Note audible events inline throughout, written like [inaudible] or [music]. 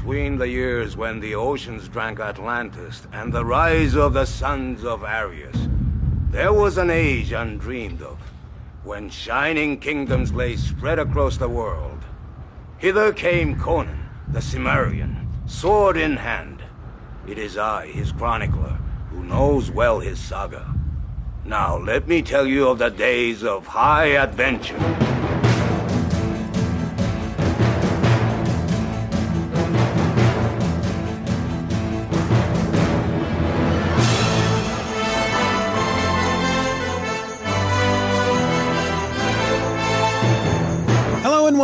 Between the years when the oceans drank Atlantis and the rise of the sons of Aryas, there was an age undreamed of, when shining kingdoms lay spread across the world. Hither came Conan, the Cimmerian, sword in hand. It is I, his chronicler, who knows well his saga. Now let me tell you of the days of high adventure.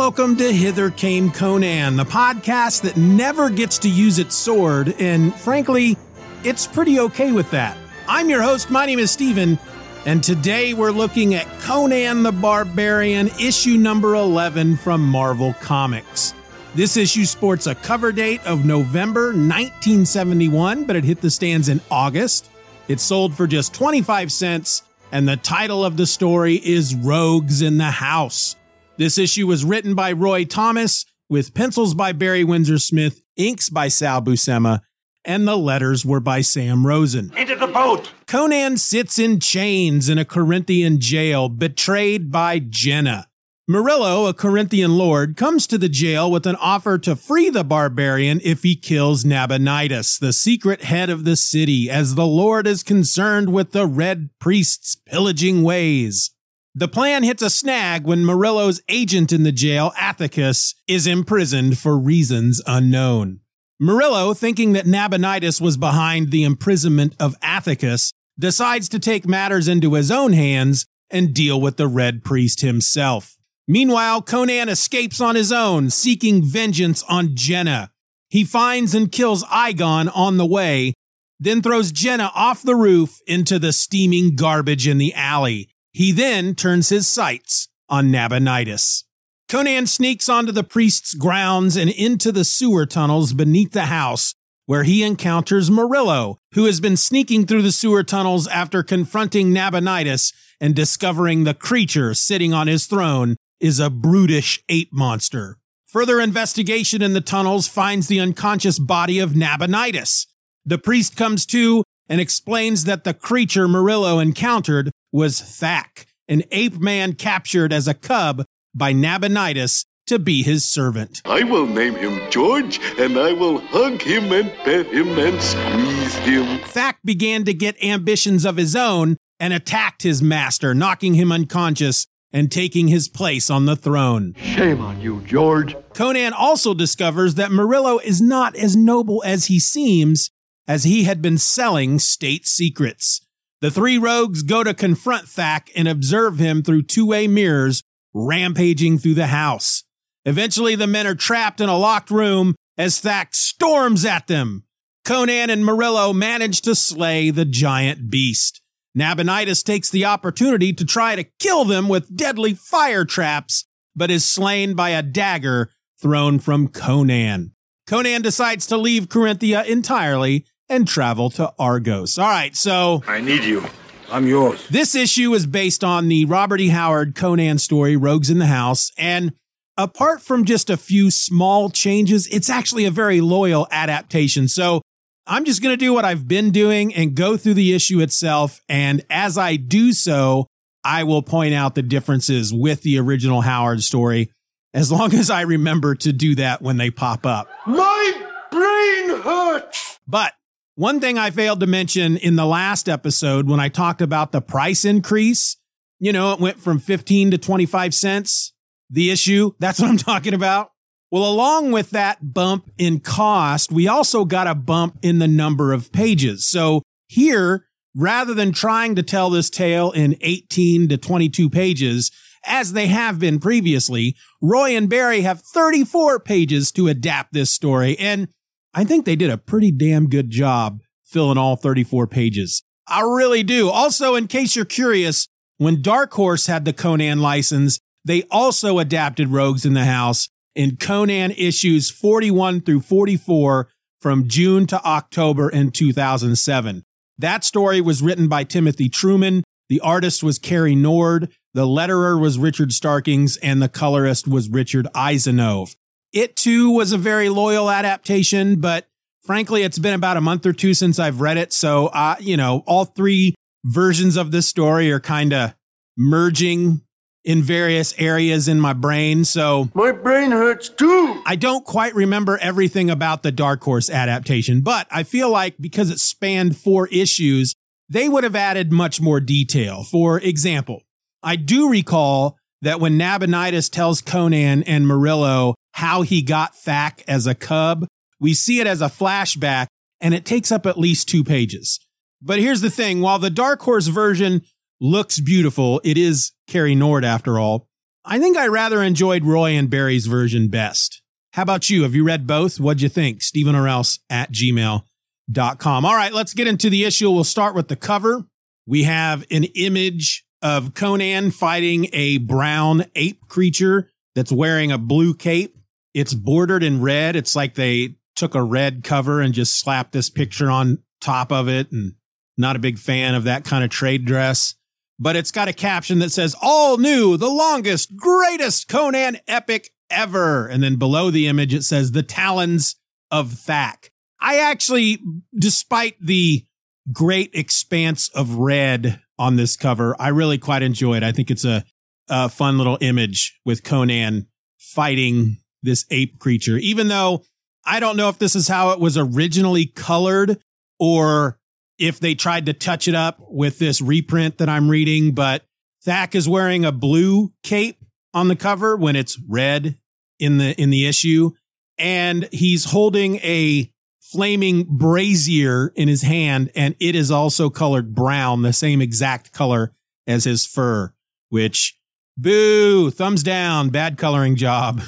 Welcome to Hither Came Conan, the podcast that never gets to use its sword, and frankly, it's pretty okay with that. I'm your host, my name is Steeven, and today we're looking at Conan the Barbarian, issue number 11 from Marvel Comics. This issue sports a cover date of November 1971, but it hit the stands in August. It sold for just 25 cents, and the title of the story is Rogues in the House. This issue was written by Roy Thomas, with pencils by Barry Windsor Smith, inks by Sal Buscema, and the letters were by Sam Rosen. Into the boat! Conan sits in chains in a Corinthian jail, betrayed by Jenna. Murillo, a Corinthian lord, comes to the jail with an offer to free the barbarian if he kills Nabonidus, the secret head of the city, as the lord is concerned with the red priest's pillaging ways. The plan hits a snag when Murillo's agent in the jail, Athicus, is imprisoned for reasons unknown. Murillo, thinking that Nabonidus was behind the imprisonment of Athicus, decides to take matters into his own hands and deal with the Red Priest himself. Meanwhile, Conan escapes on his own, seeking vengeance on Jenna. He finds and kills Igon on the way, then throws Jenna off the roof into the steaming garbage in the alley. He then turns his sights on Nabonidus. Conan sneaks onto the priest's grounds and into the sewer tunnels beneath the house, where he encounters Murillo, who has been sneaking through the sewer tunnels after confronting Nabonidus and discovering the creature sitting on his throne is a brutish ape monster. Further investigation in the tunnels finds the unconscious body of Nabonidus. The priest comes to and explains that the creature Murillo encountered was Thak, an ape man captured as a cub by Nabonidus to be his servant. I will name him George, and I will hug him and pet him and squeeze him. Thak began to get ambitions of his own and attacked his master, knocking him unconscious and taking his place on the throne. Shame on you, George. Conan also discovers that Murillo is not as noble as he seems, as he had been selling state secrets. The three rogues go to confront Thak and observe him through two way mirrors, rampaging through the house. Eventually, the men are trapped in a locked room as Thak storms at them. Conan and Murillo manage to slay the giant beast. Nabonidus takes the opportunity to try to kill them with deadly fire traps, but is slain by a dagger thrown from Conan. Conan decides to leave Corinthia entirely and travel to Argos. All right, so I need you. I'm yours. this issue is based on the Robert E. Howard Conan story, Rogues in the House. And apart from just a few small changes, it's actually a very loyal adaptation. So I'm just going to do what I've been doing and go through the issue itself. And as I do so, I will point out the differences with the original Howard story, as long as I remember to do that when they pop up. My brain hurts! But one thing I failed to mention in the last episode when I talked about the price increase, you know, it went from 15 to 25 cents. The issue, that's what I'm [laughs] talking about. Well, along with that bump in cost, we also got a bump in the number of pages. So here, rather than trying to tell this tale in 18 to 22 pages, as they have been previously, Roy and Barry have 34 pages to adapt this story. And I think they did a pretty damn good job filling all 34 pages. I really do. Also, in case you're curious, when Dark Horse had the Conan license, they also adapted Rogues in the House in Conan issues 41 through 44 from June to October in 2007. That story was written by Timothy Truman. The artist was Cary Nord. The letterer was Richard Starkings and the colorist was Richard Isanove. It too was a very loyal adaptation, but frankly, it's been about a month or two since I've read it. So, uh, you know, all three versions of this story are kind of merging in various areas in my brain. So My brain hurts too. I don't quite remember everything about the Dark Horse adaptation, but I feel like because it spanned four issues, they would have added much more detail. For example, I do recall that when Nabonidus tells Conan and Murillo how he got Thak as a cub, we see it as a flashback and it takes up at least two pages. But here's the thing. While the Dark Horse version looks beautiful, it is Cary Nord after all. I think I rather enjoyed Roy and Barry's version best. How about you? Have you read both? What'd you think? Steeven or else at gmail.com. All right, let's get into the issue. We'll start with the cover. We have an image of Conan fighting a brown ape creature that's wearing a blue cape. It's bordered in red. It's like they took a red cover and just slapped this picture on top of it. And not a big fan of that kind of trade dress. But it's got a caption that says, All new, the longest, greatest Conan epic ever. And then below the image, it says, The Talons of Thak. I actually, despite the great expanse of red on this cover, I really quite enjoy it. I think it's a, a fun little image with Conan fighting this ape creature, even though I don't know if this is how it was originally colored or if they tried to touch it up with this reprint that I'm reading, but Thak is wearing a blue cape on the cover when it's red in the in the issue and he's holding a flaming brazier in his hand and it is also colored brown, the same exact color as his fur, which boo, thumbs down, bad coloring job.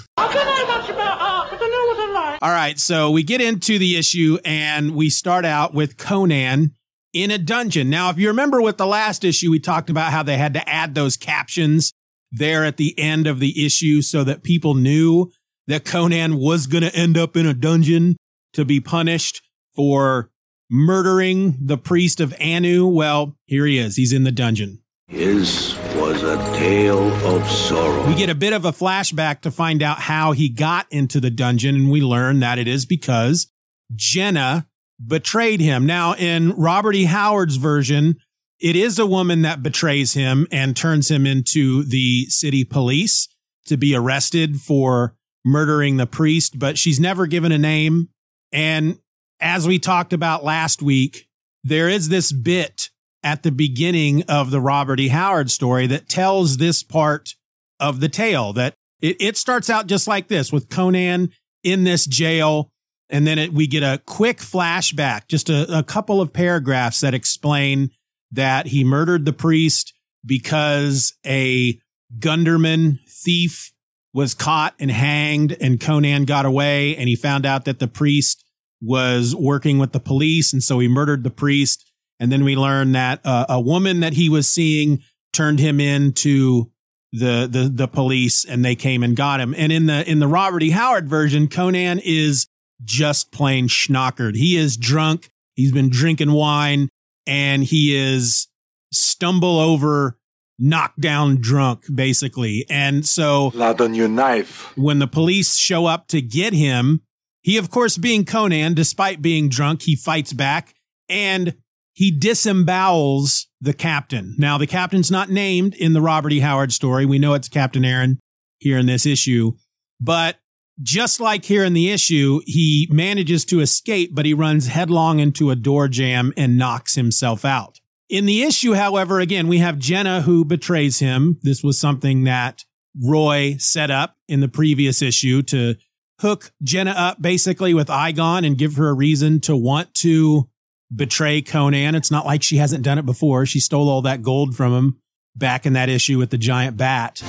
All right, so we get into the issue and we start out with Conan in a dungeon. Now, if you remember with the last issue, we talked about how they had to add those captions there at the end of the issue so that people knew that Conan was going to end up in a dungeon to be punished for murdering the priest of Anu. Well, here he is. He's in the dungeon. His was a tale of sorrow. We get a bit of a flashback to find out how he got into the dungeon, and we learn that it is because Jenna betrayed him. Now, in Robert E. Howard's version, it is a woman that betrays him and turns him into the city police to be arrested for murdering the priest, but she's never given a name. And as we talked about last week, there is this bit at the beginning of the Robert E. Howard story that tells this part of the tale that it, it starts out just like this with Conan in this jail. And then it, we get a quick flashback, just a, a couple of paragraphs that explain that he murdered the priest because a Gunderman thief was caught and hanged and Conan got away and he found out that the priest was working with the police. And so he murdered the priest and then we learn that uh, a woman that he was seeing turned him into the, the, the police and they came and got him. And in the, in the Robert E. Howard version, Conan is just plain schnockered. He is drunk. He's been drinking wine and he is stumble over, knocked down drunk, basically. And so Loud on your knife. when the police show up to get him, he, of course, being Conan, despite being drunk, he fights back and he disembowels the captain. Now, the captain's not named in the Robert E. Howard story. We know it's Captain Aaron here in this issue, but just like here in the issue, he manages to escape, but he runs headlong into a door jam and knocks himself out. In the issue, however, again, we have Jenna who betrays him. This was something that Roy set up in the previous issue to hook Jenna up basically with Igon and give her a reason to want to betray Conan. It's not like she hasn't done it before. She stole all that gold from him back in that issue with the giant bat.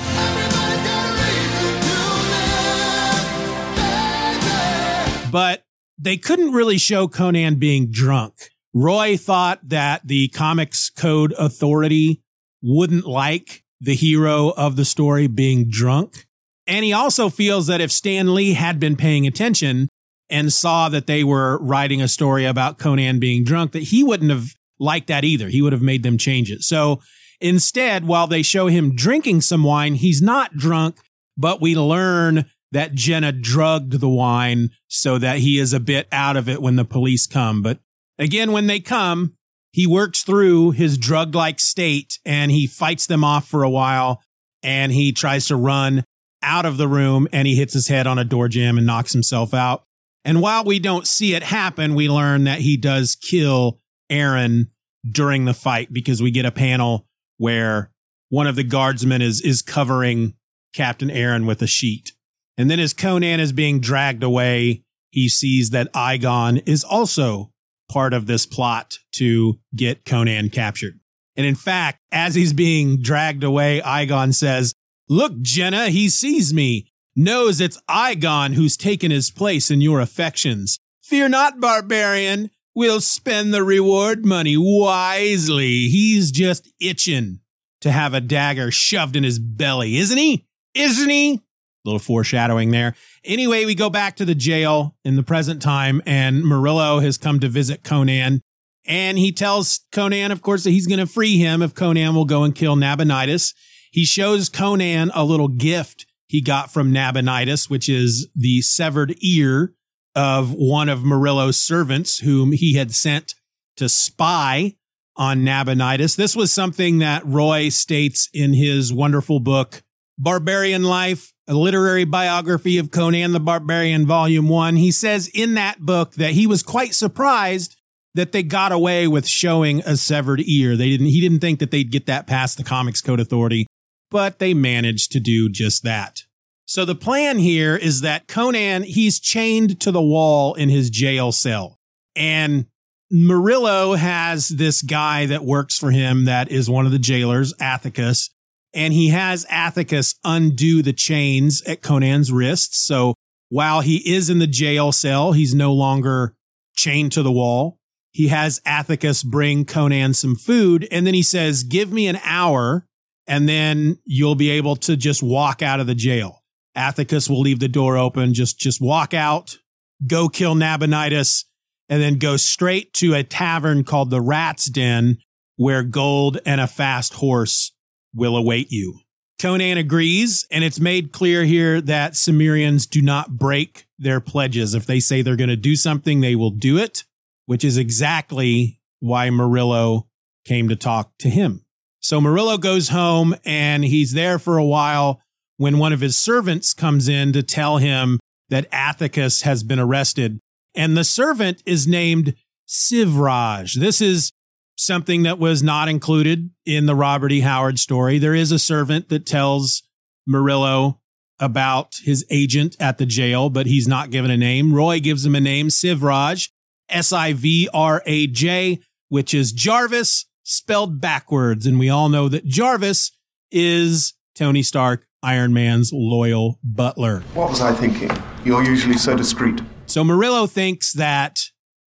But they couldn't really show Conan being drunk. Roy thought that the Comics Code Authority wouldn't like the hero of the story being drunk. And he also feels that if Stan Lee had been paying attention and saw that they were writing a story about Conan being drunk, that he wouldn't have liked that either. He would have made them change it. So instead, while they show him drinking some wine, he's not drunk, but we learn that Jenna drugged the wine so that he is a bit out of it when the police come. But again, when they come, he works through his drug like state and he fights them off for a while and he tries to run out of the room and he hits his head on a door jamb and knocks himself out. And while we don't see it happen, we learn that he does kill Aaron during the fight because we get a panel where one of the guardsmen is is covering Captain Aaron with a sheet. And then as Conan is being dragged away, he sees that Eygon is also part of this plot to get Conan captured. And in fact, as he's being dragged away, Eygon says, Look, Jenna, he sees me, knows it's Eygon who's taken his place in your affections. Fear not, barbarian. We'll spend the reward money wisely. He's just itching to have a dagger shoved in his belly, isn't he? Isn't he? A little foreshadowing there. Anyway, we go back to the jail in the present time, and Murillo has come to visit Conan. And he tells Conan, of course, that he's going to free him if Conan will go and kill Nabonidus. He shows Conan a little gift he got from Nabonidus, which is the severed ear of one of Murillo's servants, whom he had sent to spy on Nabonidus. This was something that Roy states in his wonderful book, Barbarian Life a literary biography of Conan the Barbarian, Volume 1, he says in that book that he was quite surprised that they got away with showing a severed ear. They didn't, he didn't think that they'd get that past the Comics Code Authority, but they managed to do just that. So the plan here is that Conan, he's chained to the wall in his jail cell. And Murillo has this guy that works for him that is one of the jailers, Athicus, and he has Athicus undo the chains at Conan's wrists. So while he is in the jail cell, he's no longer chained to the wall. He has Athicus bring Conan some food, and then he says, Give me an hour, and then you'll be able to just walk out of the jail. Athicus will leave the door open, just, just walk out, go kill Nabonidus, and then go straight to a tavern called the Rat's Den, where gold and a fast horse will await you. Conan agrees, and it's made clear here that Cimmerians do not break their pledges. If they say they're going to do something, they will do it, which is exactly why Murillo came to talk to him. So Murillo goes home and he's there for a while when one of his servants comes in to tell him that Athicus has been arrested. And the servant is named Sivraj. This is something that was not included in the Robert E. Howard story. There is a servant that tells Murillo about his agent at the jail, but he's not given a name. Roy gives him a name, Sivraj, S I V R A J, which is Jarvis spelled backwards. And we all know that Jarvis is Tony Stark, Iron Man's loyal butler. What was I thinking? You're usually so discreet. So Murillo thinks that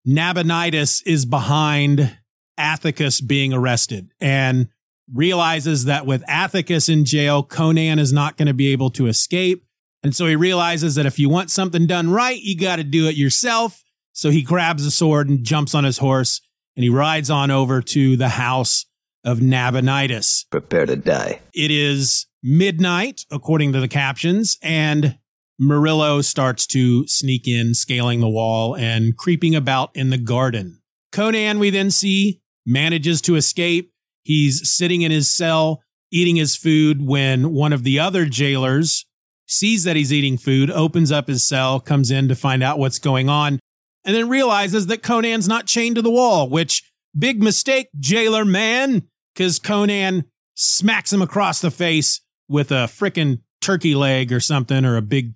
Nabonidus is behind Athicus being arrested and realizes that with Athicus in jail, Conan is not going to be able to escape. And so he realizes that if you want something done right, you got to do it yourself. So he grabs a sword and jumps on his horse and he rides on over to the house of Nabonidus. Prepare to die. It is midnight, according to the captions, and Murillo starts to sneak in, scaling the wall and creeping about in the garden. Conan, we then see, manages to escape. He's sitting in his cell eating his food when one of the other jailers sees that he's eating food, opens up his cell, comes in to find out what's going on, and then realizes that Conan's not chained to the wall, which big mistake, jailer man, because Conan smacks him across the face with a frickin' turkey leg or something, or a big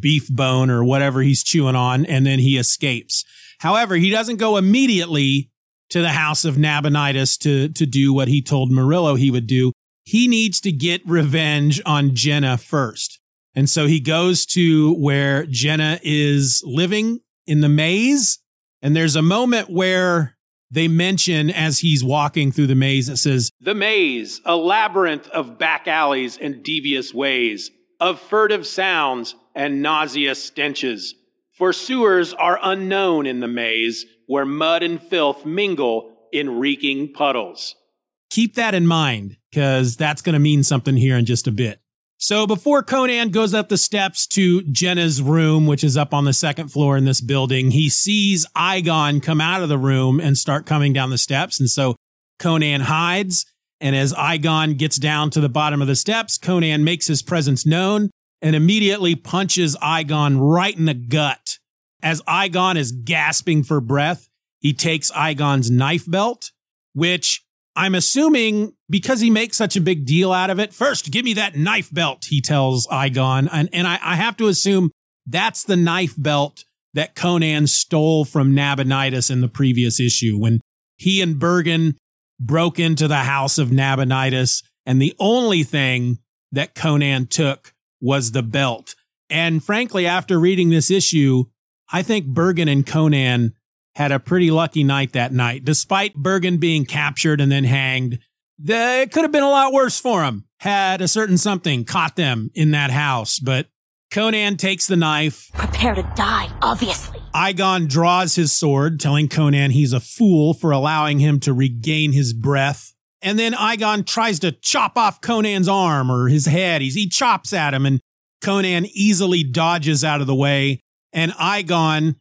beef bone or whatever he's chewing on, and then he escapes. However, he doesn't go immediately to the house of Nabonidus to, to do what he told Murillo he would do. He needs to get revenge on Jenna first. And so he goes to where Jenna is living in the maze. And there's a moment where they mention as he's walking through the maze, it says, The maze, a labyrinth of back alleys and devious ways, of furtive sounds and nauseous stenches. For sewers are unknown in the maze, where mud and filth mingle in reeking puddles. Keep that in mind because that's going to mean something here in just a bit. So before Conan goes up the steps to Jenna's room, which is up on the second floor in this building, he sees Igon come out of the room and start coming down the steps. And so Conan hides. And as Igon gets down to the bottom of the steps, Conan makes his presence known and immediately punches Igon right in the gut. As Igon is gasping for breath, he takes Igon's knife belt, which I'm assuming because he makes such a big deal out of it. First, give me that knife belt, he tells Eygon. And, and I, I have to assume that's the knife belt that Conan stole from Nabonidus in the previous issue when he and Bergen broke into the house of Nabonidus. And the only thing that Conan took was the belt. And frankly, after reading this issue, I think Bergen and Conan had a pretty lucky night that night. Despite Bergen being captured and then hanged, it could have been a lot worse for him had a certain something caught them in that house. But Conan takes the knife. Prepare to die, obviously. Igon draws his sword, telling Conan he's a fool for allowing him to regain his breath. And then Igon tries to chop off Conan's arm or his head. He's, he chops at him, and Conan easily dodges out of the way. And Igon,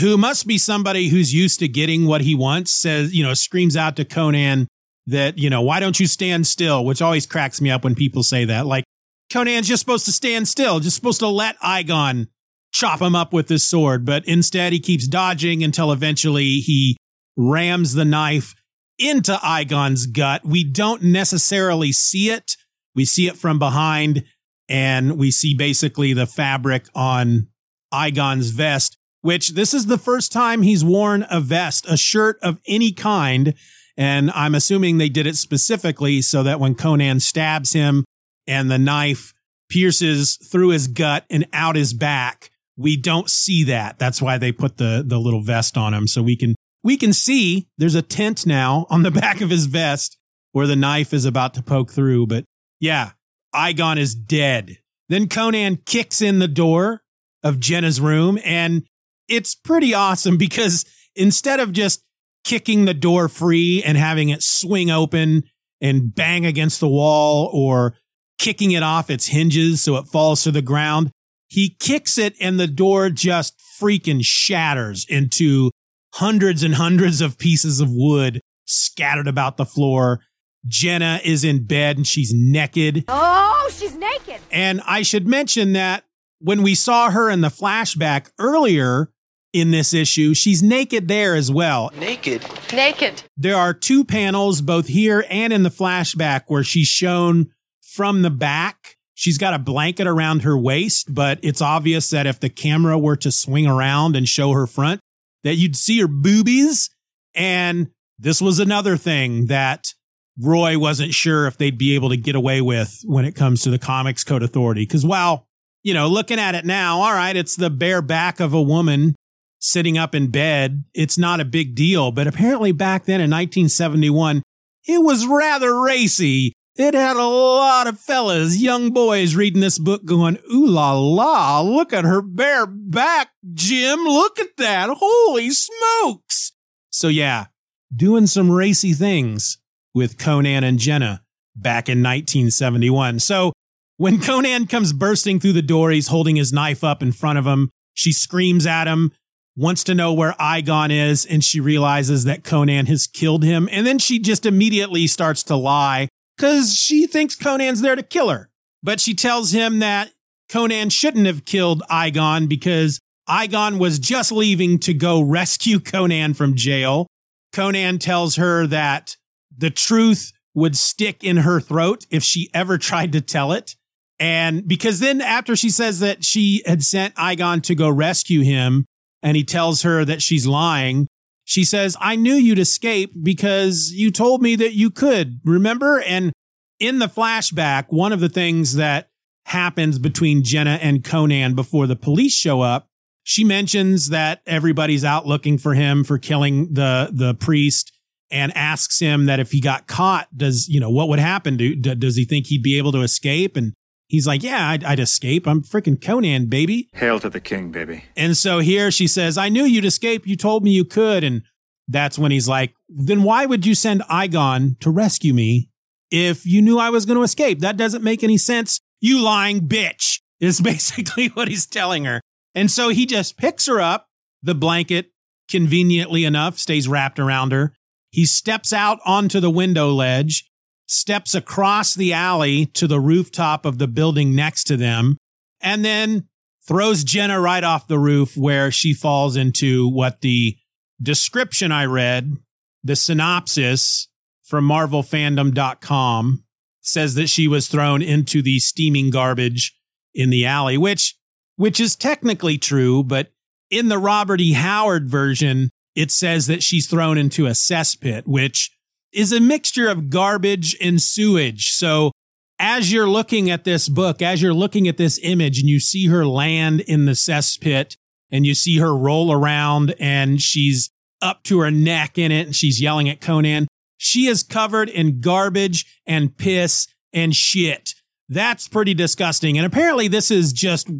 who must be somebody who's used to getting what he wants, says, you know, screams out to Conan that, you know, why don't you stand still? Which always cracks me up when people say that. Like, Conan's just supposed to stand still, just supposed to let Igon chop him up with his sword. But instead, he keeps dodging until eventually he rams the knife into Igon's gut. We don't necessarily see it. We see it from behind and we see basically the fabric on Igon's vest which this is the first time he's worn a vest, a shirt of any kind. And I'm assuming they did it specifically so that when Conan stabs him and the knife pierces through his gut and out his back, we don't see that. That's why they put the, the little vest on him. So we can, we can see there's a tent now [laughs] on the back of his vest where the knife is about to poke through. But yeah, Eygon is dead. Then Conan kicks in the door of Jenna's room and it's pretty awesome because instead of just kicking the door free and having it swing open and bang against the wall or kicking it off its hinges so it falls to the ground, he kicks it and the door just freaking shatters into hundreds and hundreds of pieces of wood scattered about the floor. Jenna is in bed and she's naked. Oh, she's naked. And I should mention that when we saw her in the flashback earlier, in this issue. She's naked there as well. Naked? Naked. There are two panels, both here and in the flashback, where she's shown from the back. She's got a blanket around her waist, but it's obvious that if the camera were to swing around and show her front, that you'd see her boobies. And this was another thing that Roy wasn't sure if they'd be able to get away with when it comes to the Comics Code Authority. Cause while, you know, looking at it now, all right, it's the bare back of a woman sitting up in bed, it's not a big deal. But apparently back then in 1971, it was rather racy. It had a lot of fellas, young boys reading this book going, ooh la la, look at her bare back, Jim. Look at that. Holy smokes. So yeah, doing some racy things with Conan and Jenna back in 1971. So when Conan comes bursting through the door, he's holding his knife up in front of him. She screams at him wants to know where Eygon is, and she realizes that Conan has killed him. And then she just immediately starts to lie because she thinks Conan's there to kill her. But she tells him that Conan shouldn't have killed Eygon because Eygon was just leaving to go rescue [laughs] Conan from jail. Conan tells her that the truth would stick in her throat if she ever tried to tell it. And because then after she says that she had sent Eygon to go rescue him, and he tells her that she's lying. She says, I knew you'd escape because you told me that you could, remember? And in the flashback, one of the things that happens between Jenna and Conan before the police show up, she mentions that everybody's out looking for him for killing the, the priest and asks him that if he got caught, does, you know, what would happen? Do, does he think he'd be able to escape? And He's like, yeah, I'd, I'd, escape. I'm freaking Conan, baby. Hail to the king, baby. And so here she says, I knew you'd escape. You told me you could. And that's when he's like, then why would you send Igon to rescue me if you knew I was going to escape? That doesn't make any sense. You lying bitch, [laughs] is basically what he's telling her. And so he just picks her up. The blanket, conveniently enough, stays wrapped around her. He steps out onto the window ledge, steps across the alley to the rooftop of the building next to them, and then throws Jenna right off the roof where she falls into what the description I read, the synopsis from marvelfandom.com says that she was thrown into the steaming garbage in the alley, which which is technically true, but in the Robert E. Howard version, it says that she's thrown into a cesspit, which is a mixture of garbage and sewage. So as you're looking at this book, as you're looking at this image and you see her land in the cesspit and you see her roll around and she's up to her neck in it and she's yelling at Conan, she is covered in garbage and piss and shit. That's pretty disgusting. And apparently this is just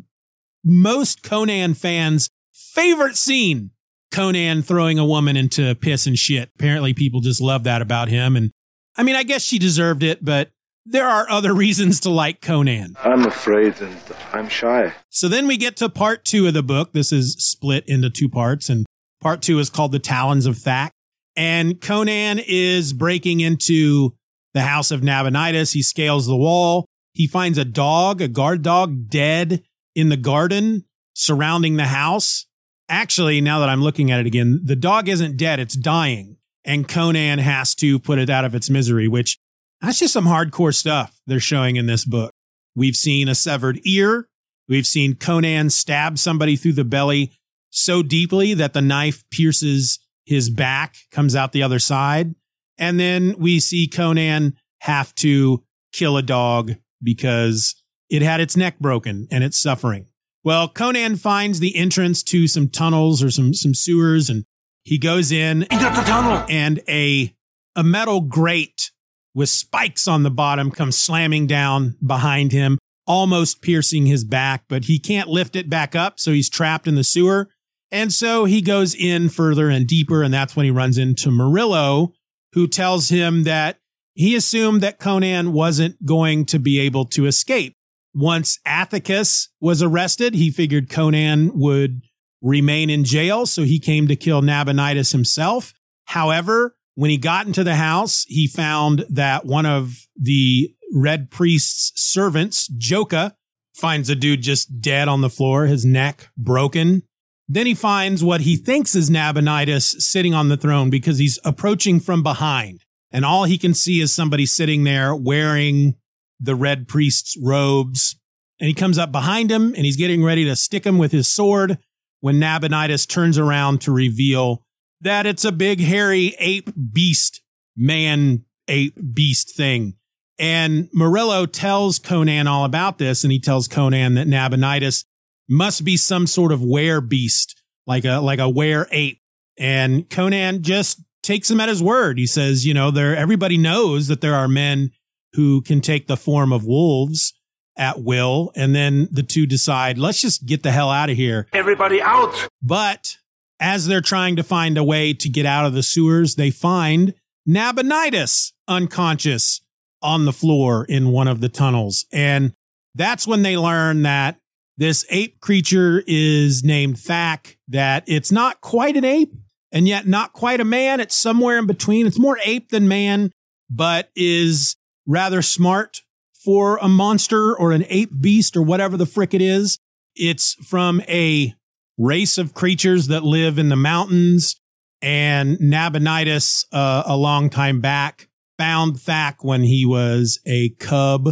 most Conan fans' favorite scene. Conan throwing a woman into piss and shit. Apparently people just love that about him. And I mean, I guess she deserved it, but there are other [laughs] reasons to like Conan. I'm afraid and I'm shy. So then we get to part two of the book. This is split into two parts and part two is called The Talons of Thak. And Conan is breaking into the house of Nabonidus. He scales the wall. He finds a dog, a guard dog dead in the garden surrounding the house. Actually, now that I'm looking at it again, the dog isn't dead. It's dying. And Conan has to put it out of its misery, which that's just some hardcore stuff they're showing in this book. We've seen a severed ear. We've seen Conan stab somebody through the belly so deeply that the knife pierces his back, comes out the other side. And then we see Conan have to kill a dog because it had its neck broken and it's suffering. Well, Conan finds the entrance to some tunnels or some, some sewers and he goes in He got the tunnel. and a, a metal grate with spikes on the bottom comes slamming down behind him, almost piercing his back, but he can't lift it back up. So he's trapped in the sewer. And so he goes in further and deeper. And that's when he runs into Murillo, who tells him that he assumed that Conan wasn't going to be able to escape. Once Athicus was arrested, he figured Conan would remain in jail. So he came to kill Nabonidus himself. However, when he got into the house, he found that one of the red priest's servants, Joka, finds a dude just dead on the floor, his neck broken. Then he finds what he thinks is Nabonidus sitting on the throne because he's approaching from behind. And all he can see is somebody sitting there wearing the red priest's robes. And he comes up behind him and he's getting ready to stick him with his sword when Nabonidus turns around to reveal that it's a big hairy ape beast, man ape beast thing. And Murillo tells Conan all about this, and he tells Conan that Nabonidus must be some sort of were beast, like a like a were ape. And Conan just takes him at his word. He says, you know, there everybody knows that there are men who can take the form of wolves at will, and then the two decide, let's just get the hell out of here. Everybody out. But as they're trying to find a way to get out of the sewers, they find Nabonidus unconscious on the floor in one of the tunnels. And that's when they learn that this ape creature is named Thak, that it's not quite an ape and yet not quite a man. It's somewhere in between. It's more ape than man, but is rather smart for a monster or an ape beast or whatever the frick it is. It's from a race of creatures that live in the mountains. And Nabonidus, uh, a long time back, found Thak when he was a cub,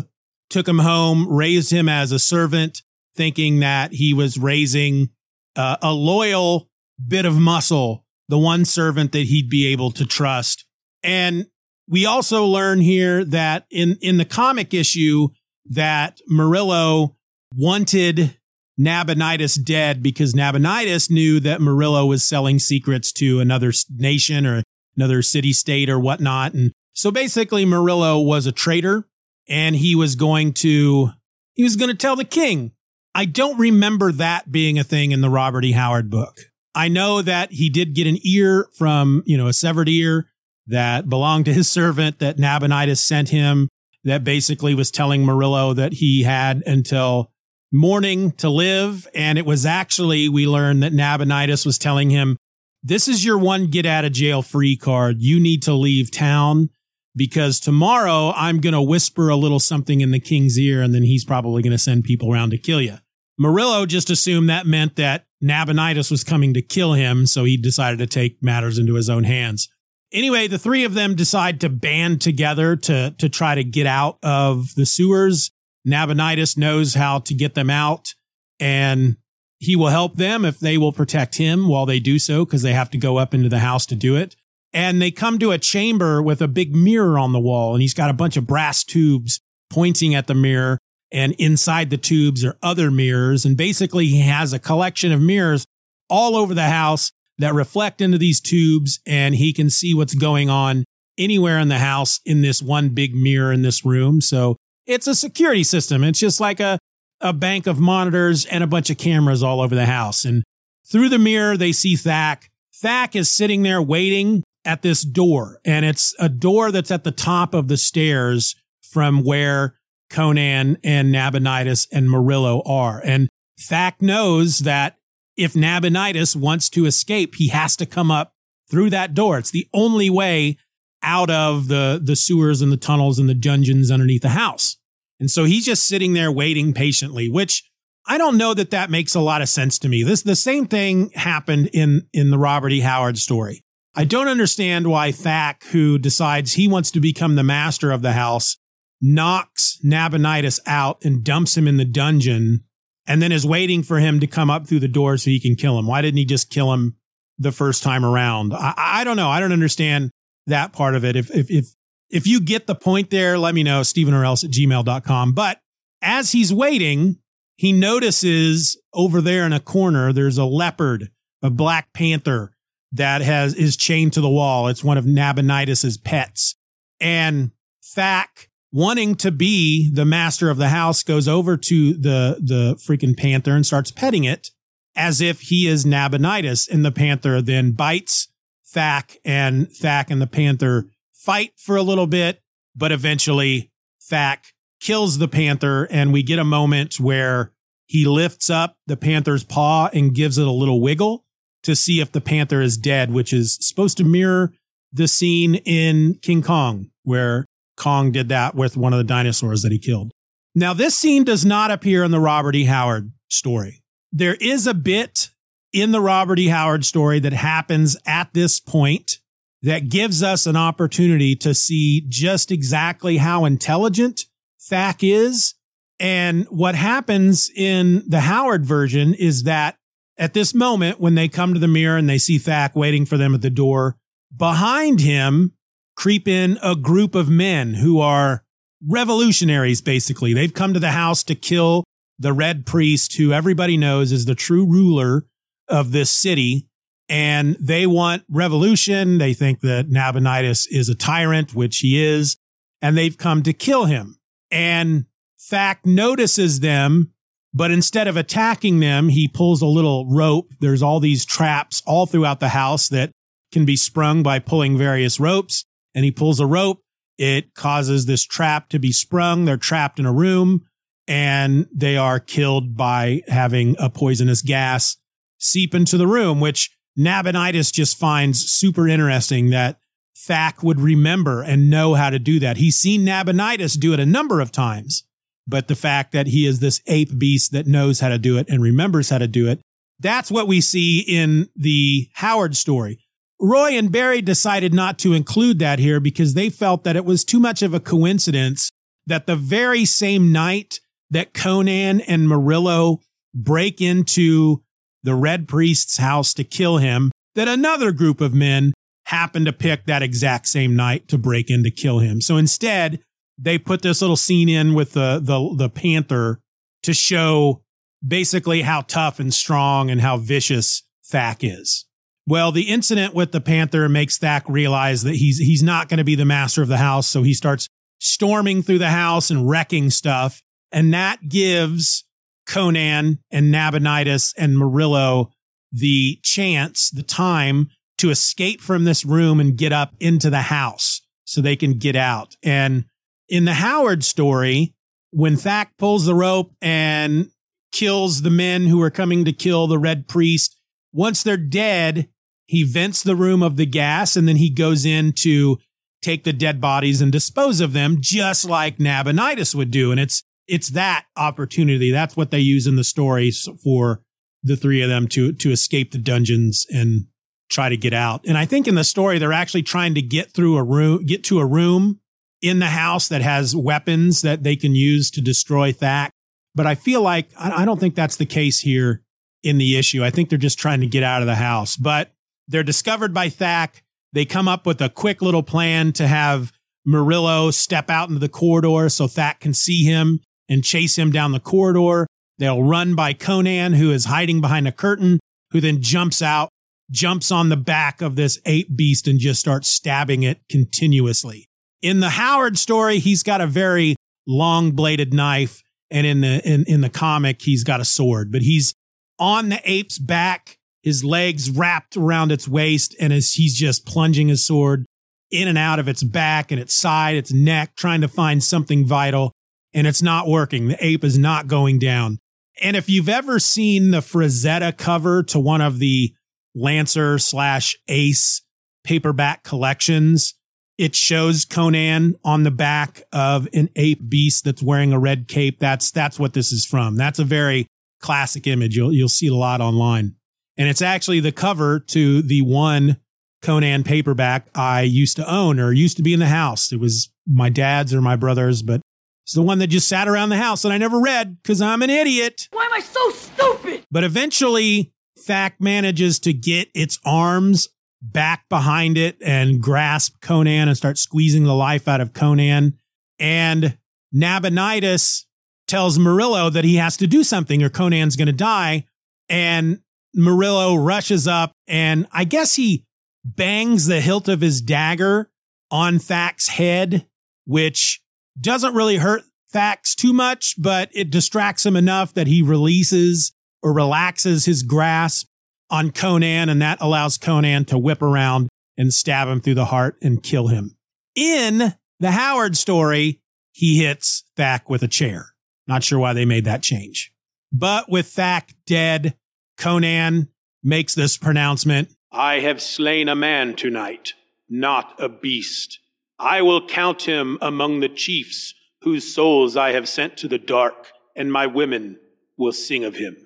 took him home, raised him as a servant, thinking that he was raising uh, a loyal bit of muscle, the one servant that he'd be able to trust. And we also learn here that in, in the comic issue that Murillo wanted Nabonidus dead because Nabonidus knew that Murillo was selling secrets to another nation or another city state or whatnot. And so basically Murillo was a traitor and he was going to, he was going to tell the king. I don't remember that being a thing in the Robert E. Howard book. I know that he did get an ear from, you know, a severed ear that belonged to his servant that Nabonidus sent him. that basically was telling Murillo that he had until morning to live. And it was actually, we learned that Nabonidus was telling him, this is your one get out of jail free card. You need to leave town because tomorrow I'm going to whisper a little something in the king's ear and then he's probably going to send people around to kill you. Murillo just assumed that meant that Nabonidus was coming to kill him. So he decided to take matters into his own hands. Anyway, the three of them decide to band together to, to try to get out of the sewers. Nabonidus knows how to get them out and he will help them if they will protect him while they do so because they have to go up into the house to do it. And they come to a chamber with a big mirror on the wall and he's got a bunch of brass tubes pointing at the mirror. And inside the tubes are other mirrors. And basically he has a collection of mirrors all over the house that reflect into these tubes and he can see what's going on anywhere in the house in this one big mirror in this room. So it's a security system. It's just like a, a bank of monitors and a bunch of cameras all over the house. And through the mirror, they see Thak. Thak is sitting there waiting at this door, and it's a door that's at the top of the stairs from where Conan and Nabonidus and Murillo are. And Thak knows that if Nabonidus wants to escape, he has to come up through that door. It's the only way out of the, the sewers and the tunnels and the dungeons underneath the house. And so he's just sitting there waiting patiently, which I don't know that that makes a lot of sense to me. This, the same thing happened in, in the Robert E. Howard story. I don't understand why Thak, who decides he wants to become the master of the house, knocks Nabonidus out and dumps him in the dungeon and then is waiting for him to come up through the door so he can kill him. Why didn't he just kill him the first time around? I, I don't know. I don't understand that part of it. If, if, if, if you get the point there, let me know, Steeven or else at gmail.com. But as he's waiting, he notices over there in a corner, there's a leopard, a black panther that has is chained to the wall. It's one of Nabonidus's pets. And Thak, wanting to be the master of the house, goes over to the, the freaking panther and starts petting it as if he is Nabonidus. And the panther then bites Thak and Thak and the panther fight for a little bit, but eventually Thak kills the panther and we get a moment where he lifts up the panther's paw and gives it a little wiggle to see if the panther is dead, which is supposed to mirror the scene in King Kong where Kong did that with one of the dinosaurs that he killed. Now, this scene does not appear in the Robert E. Howard story. There is a bit in the Robert E. Howard story that happens at this point that gives us an opportunity to see just exactly how intelligent Thak is. And what happens in the Howard version is that at this moment, when they come to the mirror and they see Thak waiting for them at the door, behind him creep in a group of men who are revolutionaries, basically. They've come to the house to kill the red priest, who everybody knows is the true ruler of this city. And they want revolution. They think that Nabonidus is a tyrant, which he is, and they've come to kill him. And Thak notices them, but instead of attacking them, he pulls a little rope. There's all these traps all throughout the house that can be sprung by pulling various ropes. And he pulls a rope. It causes this trap to be sprung. They're trapped in a room and they are killed by having a poisonous gas seep into the room, which Nabonidus just finds super interesting that Thak would remember and know how to do that. He's seen Nabonidus do it a number of times, but the fact that he is this ape beast that knows how to do it and remembers how to do it, that's what we see in the Howard story. Roy and Barry decided not to include that here because they felt that it was too much of a coincidence that the very same night that Conan and Murillo break into the Red Priest's house to kill him, that another group of men happened to pick that exact same night to break in to kill him. So instead, they put this little scene in with the, the, the Panther to show basically how tough and strong and how vicious Thak is. Well, the incident with the Panther makes Thak realize that he's, he's not going to be the master of the house. So he starts storming through the house and wrecking stuff. And that gives Conan and Nabonidus and Murillo the chance, the time to escape from this room and get up into the house so they can get out. And in the Howard story, when Thak pulls the rope and kills the men who are coming to kill the Red Priest, once they're dead, he vents the room of the gas and then he goes in to take the dead bodies and dispose of them, just like Nabonidus would do. And it's it's that opportunity. That's what they use in the stories for the three of them to to escape the dungeons and try to get out. And I think in the story they're actually trying to get through a room, get to a room in the house that has weapons that they can use to destroy Thak. But I feel like I don't think that's the case here in the issue. I think they're just trying to get out of the house. But they're discovered by Thak. They come up with a quick little plan to have Murillo step out into the corridor so Thak can see him and chase him down the corridor. They'll run by Conan, who is hiding behind a curtain, who then jumps out, jumps on the back of this ape beast and just starts stabbing it continuously. In the Howard story, he's got a very long bladed knife. And in the, in, in the comic, he's got a sword, but he's on the ape's back his legs wrapped around its waist, and as he's just plunging his sword in and out of its back and its side, its neck, trying to find something vital, and it's not working. The ape is not going down. And if you've ever seen the Frazetta cover to one of the Lancer slash Ace paperback collections, it shows Conan on the back of an ape beast that's wearing a red cape. That's that's what this is from. That's a very classic image. You'll you'll see it a lot online. And it's actually the cover to the one Conan paperback I used to own or used to be in the house. It was my dad's or my brother's, but it's the one that just sat around the house and I never read because I'm an idiot. Why am I so stupid? But eventually, Thak manages to get its arms back behind it and grasp Conan and start squeezing the life out of Conan. And Nabonidus tells Murillo that he has to do something or Conan's going to die. And Murillo rushes up and I guess he bangs the hilt of his dagger on Thak's head, which doesn't really hurt Thax too much, but it distracts him enough that he releases or relaxes his grasp on Conan, and that allows Conan to whip around and stab him through the heart and kill him. In the Howard story, he hits Thak with a chair. Not sure why they made that change. But with Thak dead, Conan makes this pronouncement I have slain a man tonight, not a beast. I will count him among the chiefs whose souls I have sent to the dark, and my women will sing of him.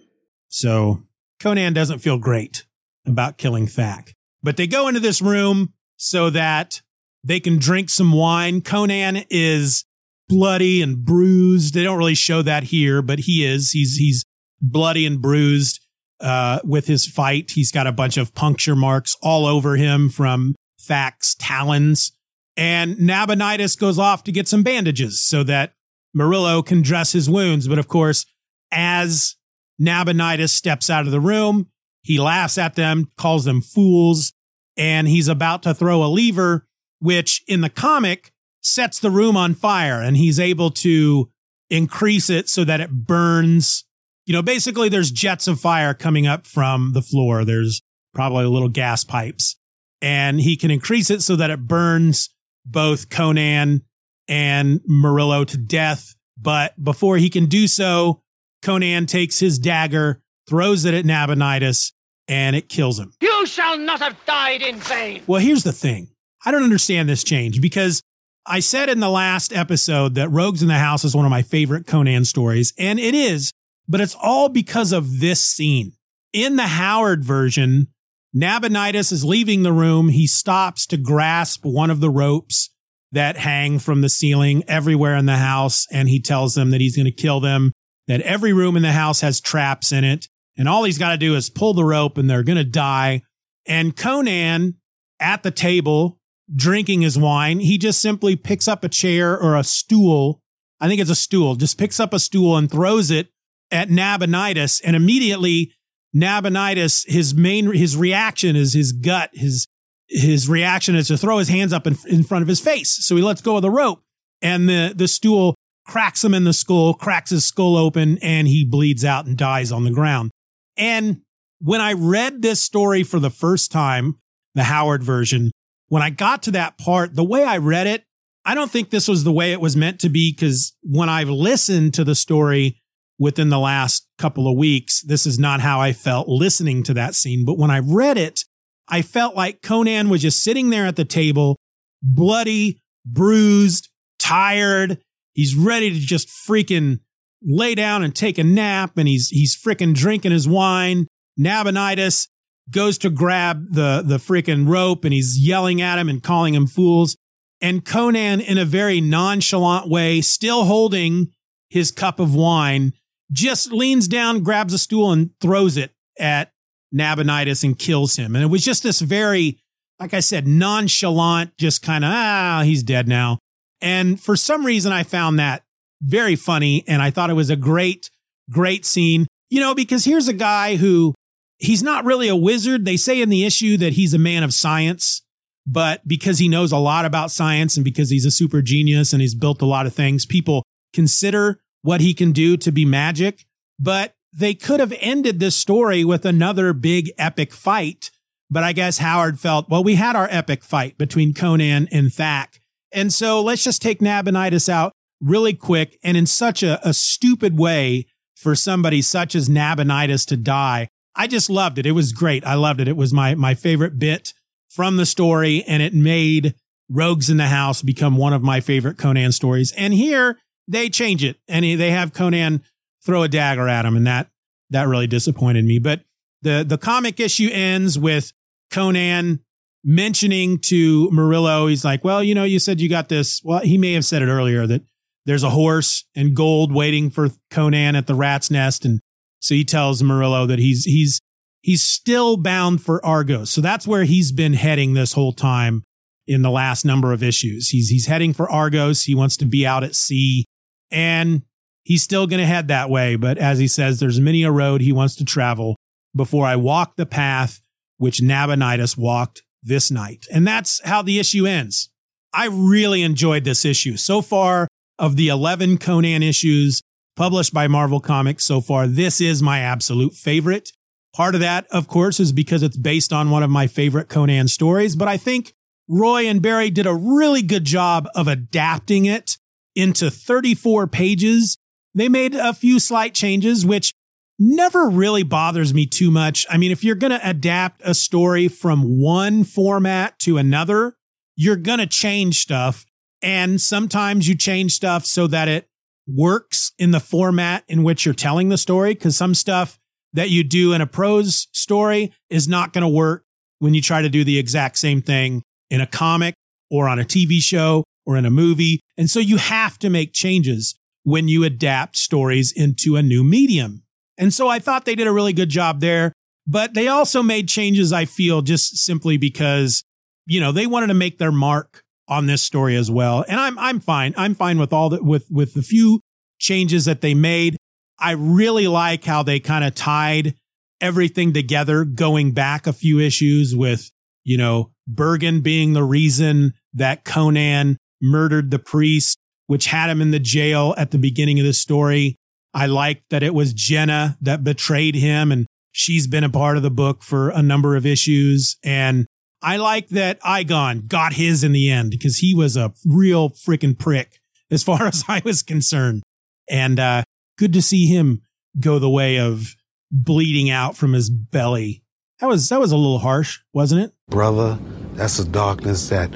So Conan doesn't feel great about killing Thak. But they go into this room so that they can drink some wine. Conan is bloody and bruised. They don't really show that here, but he is. He's he's bloody and bruised uh, with his fight. He's got a bunch of puncture marks all over him from Thak's talons. And Nabonidus goes off to get some bandages so that Murillo can dress his wounds. But of course, as Nabonidus steps out of the room, he laughs at them, calls them fools, and he's about to throw a lever, which in the comic sets the room on fire. And he's able to increase it so that it burns you know, basically there's jets of fire coming up from the floor. There's probably little gas pipes and he can increase it so that it burns both Conan and Murillo to death. But before he can do so, Conan takes his dagger, throws it at Nabonidus, and it kills him. You shall not have died in vain. Well, here's the thing. I don't understand this change because I said in the last episode that Rogues in the House is one of my favorite Conan stories, and it is but it's all because of this scene. In the Howard version, Nabonidus is leaving the room. He stops to grasp one of the ropes that hang from the ceiling everywhere in the house. And he tells them that he's going to kill them, that every room in the house has traps in it. And all he's got to do is pull the rope and they're going to die. And Conan at the table drinking his wine, he just simply picks up a chair or a stool. I think it's a stool, just picks up a stool and throws it at Nabonidus, and immediately Nabonidus, his main his reaction is his gut, his his reaction is to throw his hands up in, in front of his face. So he lets go of the rope, and the the stool cracks him in the skull, cracks his skull open, and he bleeds out and dies on the ground. And when I read this story for the first time, the Howard version, when I got to that part, the way I read it, I don't think this was the way it was meant to be because when I've listened to the story within the last couple of weeks, this is not how I felt listening to that scene. But when I read it, I felt like Conan was just sitting there at the table, bloody, bruised, tired. He's ready to just freaking lay down and take a nap. And he's, he's freaking drinking his wine. Nabonidus goes to grab the, the freaking rope and he's yelling at him and calling him fools. And Conan, in a very nonchalant way, still holding his cup of wine, just leans down, grabs a stool, and throws it at Nabonidus and kills him. And it was just this very, like I said, nonchalant, just kind of, ah, he's dead now. And for some reason, I found that very funny. And I thought it was a great, great scene, you know, because here's a guy who he's not really a wizard. They say in the issue that he's a man of science, but because he knows a lot about science and because he's a super genius and he's built a lot of things, people consider what he can do to be magic. But they could have ended this story with another big epic fight. But I guess Howard felt, well, we had our epic fight between Conan and Thak. And so let's just take Nabonidus out really quick and in such a, a stupid way for somebody such as Nabonidus to die. I just loved it. It was great. I loved it. It was my, my favorite bit from the story and it made Rogues in the House become one of my favorite Conan stories. And here they change it and they have Conan throw a dagger at him. And that, that really disappointed me. But the, the comic issue ends with Conan mentioning to Murillo, he's like, well, you know, you said you got this. Well, he may have said it earlier that there's a horse and gold waiting for Conan at the rat's nest. And so he tells Murillo that he's, he's, he's still bound for Argos. So that's where he's been heading this whole time in the last number of issues. He's, he's heading for Argos. He wants to be out at sea and he's still going to head that way. But as he says, there's many a road he wants to travel before I walk the path which Nabonidus walked this night. And that's how the issue ends. I really enjoyed this issue. So far, of the 11 Conan issues published by Marvel Comics so far, this is my absolute favorite. Part of that, of course, is because it's based on one of my favorite Conan stories, but I think Roy and Barry did a really good job of adapting it into 34 pages. They made a few slight changes, which never really bothers me too much. I mean, if you're going to adapt a story from one format to another, you're going to change stuff. And sometimes you change stuff so that it works in the format in which you're telling the story. Cause some stuff that you do in a prose story is not going to work when you try to do the exact same thing in a comic or on a TV show or in a movie. And so you have to make changes when you adapt stories into a new medium. And so I thought they did a really good job there, but they also made changes, I feel, just simply because, you know, they wanted to make their mark on this story as well. And I'm I'm fine. I'm fine with all that with with the few changes that they made. I really like how they kind of tied everything together going back a few issues with, you know, Bergen being the reason that Conan murdered the priest, which had him in the jail at the beginning of the story. I liked that it was Jenna that betrayed him and she's been a part of the book for a number of issues. And I like that Igon got his in the end because he was a real freaking prick [laughs] as far as I was concerned. And uh, good to see him go the way of bleeding out from his belly. That was that was a little harsh, wasn't it? Brother, that's a darkness that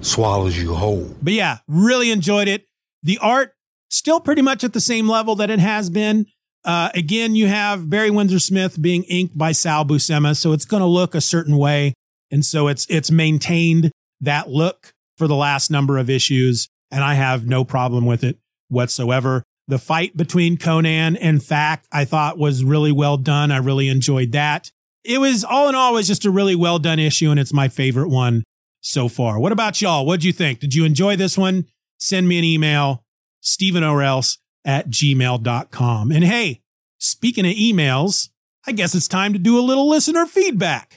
swallows you whole. But yeah, really enjoyed it. The art still pretty much at the same level that it has been. Uh, again, you have Barry Windsor Smith being inked by Sal Buscema, so it's going to look a certain way. And so it's, it's maintained that look for the last number of issues. And I have no problem with it whatsoever. The fight between Conan and Thak, I thought was really well done. I really enjoyed that. It was all in all, was just a really well done issue. And it's my favorite one so far. What about y'all? What'd you think? Did you enjoy this one? Send me an email, Steeven Orrelse at gmail.com. And hey, speaking of emails, I guess it's time to do a little listener feedback.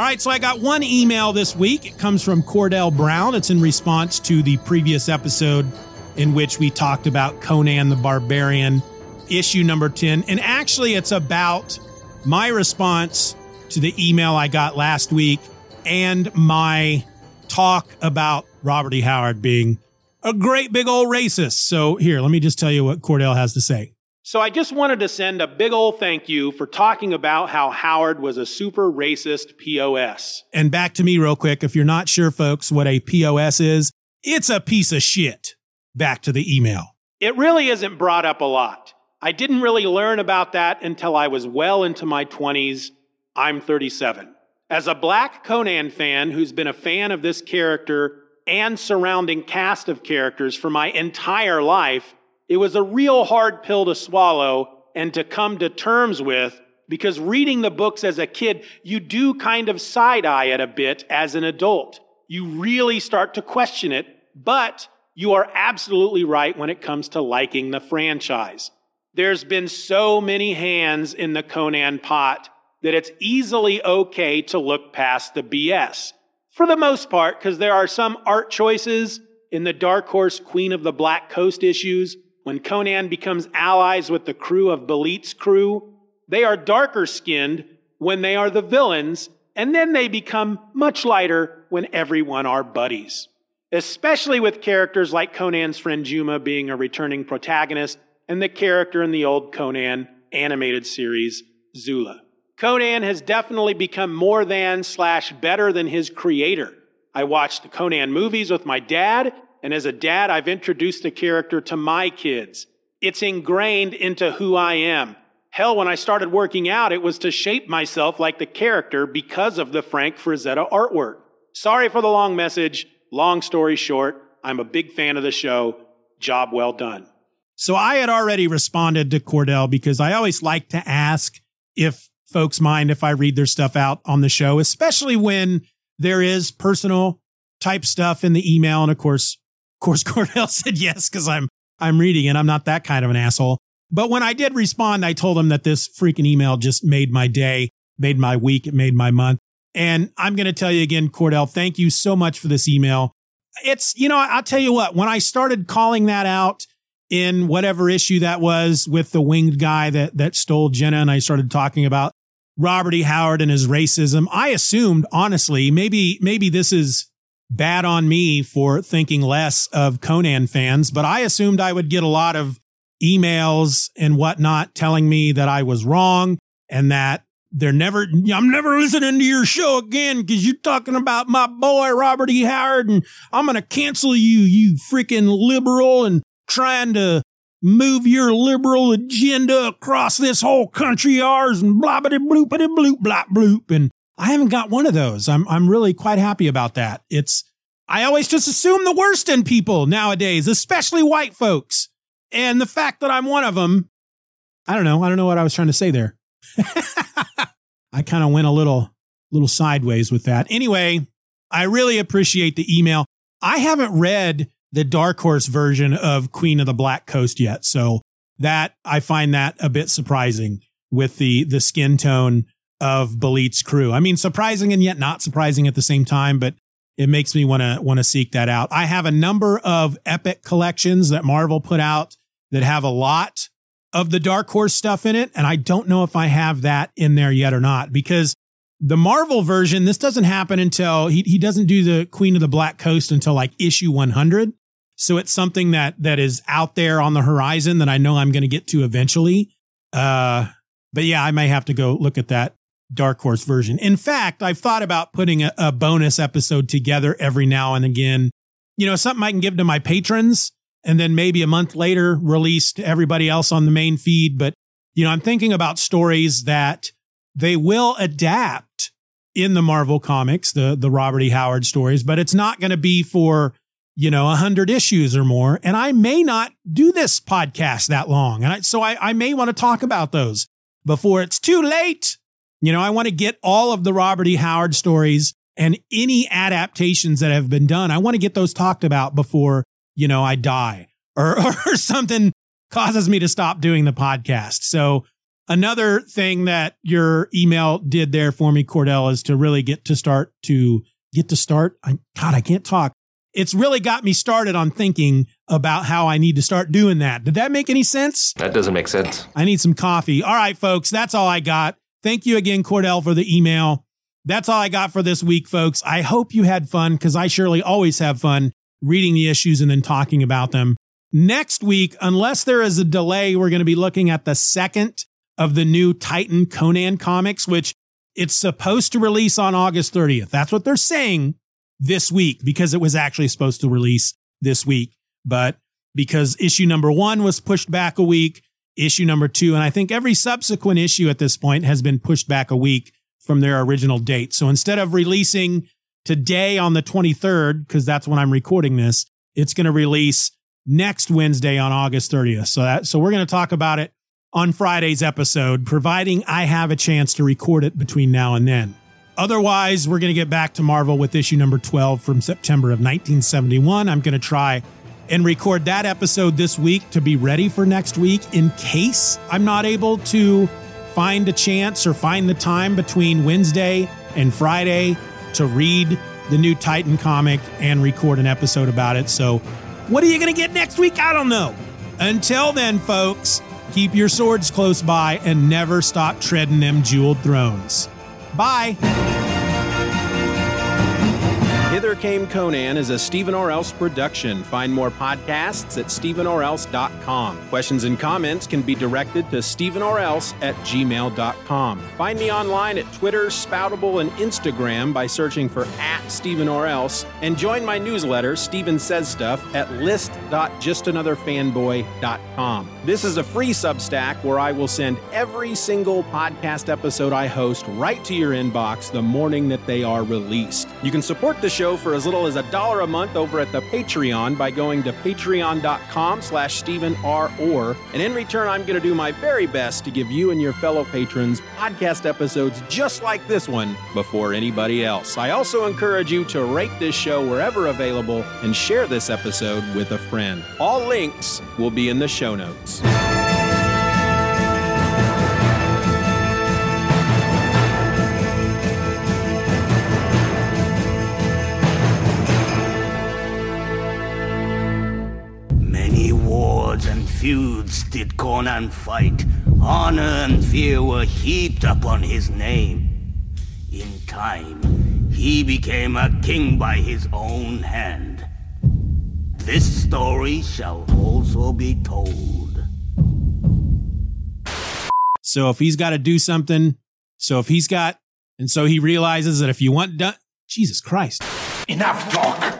All right, so I got one email this week. It comes from Cordell Brown. It's in response to the previous episode in which we talked about Conan the Barbarian issue number 10. And actually, it's about my response to the email I got last week and my talk about Robert E. Howard being a great big old racist. So, here, let me just tell you what Cordell has to say. So, I just wanted to send a big old thank you for talking about how Howard was a super racist POS. And back to me, real quick. If you're not sure, folks, what a POS is, it's a piece of shit. Back to the email. It really isn't brought up a lot. I didn't really learn about that until I was well into my 20s. I'm 37. As a black Conan fan who's been a fan of this character and surrounding cast of characters for my entire life, it was a real hard pill to swallow and to come to terms with because reading the books as a kid, you do kind of side eye it a bit as an adult. You really start to question it, but you are absolutely right when it comes to liking the franchise. There's been so many hands in the Conan pot that it's easily okay to look past the BS. For the most part, because there are some art choices in the Dark Horse Queen of the Black Coast issues when Conan becomes allies with the crew of Belit's crew. They are darker skinned when they are the villains, and then they become much lighter when everyone are buddies. Especially with characters like Conan's friend Juma being a returning protagonist and the character in the old Conan animated series, Zula. Conan has definitely become more than slash better than his creator. I watched the Conan movies with my dad, and as a dad, I've introduced the character to my kids. It's ingrained into who I am. Hell, when I started working out, it was to shape myself like the character because of the Frank Frazetta artwork. Sorry for the long message. Long story short, I'm a big fan of the show. Job well done. So I had already responded to Cordell because I always like to ask if folks mind if I read their stuff out on the show, especially when there is personal type stuff in the email. And of course, of course, [laughs] Cordell said yes because I'm I'm reading it. I'm not that kind of an asshole. But when I did respond, I told him that this freaking email just made my day, made my week, it made my month. And I'm going to tell you again, Cordell, thank you so much for this email. It's, you know, I'll tell you what, when I started calling that out in whatever issue that was with the winged guy that, that stole Jenna. And I started talking about Robert E. Howard and his racism. I assumed, honestly, maybe, maybe this is bad on me for thinking less of Conan fans, but I assumed I would get a lot of emails and whatnot telling me that I was wrong and that they're never, I'm never listening to your show again because you're talking about my boy, Robert E. Howard, and I'm going to cancel you, you freaking liberal. And trying to move your liberal agenda across this whole country ours and blah blah bloopity bloop blah bloop. And I haven't got one of those. I'm I'm really quite happy about that. It's I always just assume the worst in people nowadays, especially white folks. And the fact that I'm one of them, I don't know. I don't know what I was trying to say there. [laughs] I kind of went a little little sideways with that. Anyway, I really appreciate the email. I haven't read the Dark Horse version of Queen of the Black Coast yet. So that I find that a bit surprising with the the skin tone of Belit's crew. I mean, surprising and yet not surprising at the same time, but it makes me want to want to seek that out. I have a number of epic collections that Marvel put out that have a lot of the Dark Horse stuff in it, and I don't know if I have that in there yet or not because the Marvel version, this doesn't happen until he, he doesn't do the Queen of the Black Coast until like issue 100. So it's something that that is out there on the horizon that I know I'm going to get to eventually. Uh, but yeah, I may have to go look at that Dark Horse version. In fact, I've thought about putting a, a bonus episode together every now and again. You know, something I can give to my patrons and then maybe a month later release to everybody else on the main feed. But, you know, I'm thinking about stories that they will adapt in the Marvel comics, the, the Robert E. Howard stories, but it's not going to be for you know, a hundred issues or more. And I may not do this podcast that long. And I, so I, I may want to talk about those before it's too late. You know, I want to get all of the Robert E. Howard stories and any adaptations that have been done. I want to get those talked about before, you know, I die or, [laughs] or something causes me to stop doing the podcast. So another thing that your email did there for me, Cordell, is to really get to start to get to start. I, God, I can't talk it's really got me started on thinking about how I need to start doing that. Did that make any sense? That doesn't make sense. I need some coffee. All right, folks, that's all I got. Thank you again, Cordell, for the email. That's all I got for this week, folks. I hope you had fun because I surely always have fun reading the issues and then talking about them. Next week, unless there is a delay, we're going to be looking at the second of the new Titan Conan comics, which it's supposed to release on August 30th. That's what they're saying this week because it was actually supposed to release this week. But because issue number one was pushed back a week, issue number two, and I think every subsequent issue at this point has been pushed back a week from their original date. So instead of releasing today on the 23rd, because that's when I'm recording this, it's going to release next Wednesday on August 30th. So that, so we're going to talk about it on Friday's episode, providing I have a chance to record it between now and then. Otherwise, we're going to get back to Marvel with issue number 12 from September of 1971. I'm going to try and record that episode this week to be ready for next week in case I'm not able to find a chance or find the time between Wednesday and Friday to read the new Titan comic and record an episode about it. So, what are you going to get next week? I don't know. Until then, folks, keep your swords close by and never stop treading them jeweled thrones. Bye. Hither Came Conan is a Steeven Orr Else production. Find more podcasts at steevenorrelse.com. Questions and comments can be directed to steevenorrelse at gmail.com. Find me online at Twitter, Spoutible, and Instagram by searching for at Steeven Orr Else. And join my newsletter, Steeven Says Stuff, at list.justanotherfanboy.com. This is a free Substack where I will send every single podcast episode I host right to your inbox the morning that they are released. You can support the show for as little as a dollar a month over at the Patreon by going to patreon.com slash Steeven R. Orr. And in return, I'm going to do my very best to give you and your fellow patrons podcast episodes just like this one before anybody else. I also encourage you to rate this show wherever available and share this episode with a friend. All links will be in the show notes. Feuds did Conan fight. Honor and fear were heaped upon his name. In time, he became a king by his own hand. This story shall also be told. So if he's got to do something, so if he's got, and so he realizes that if you want done, Jesus Christ. Enough talk!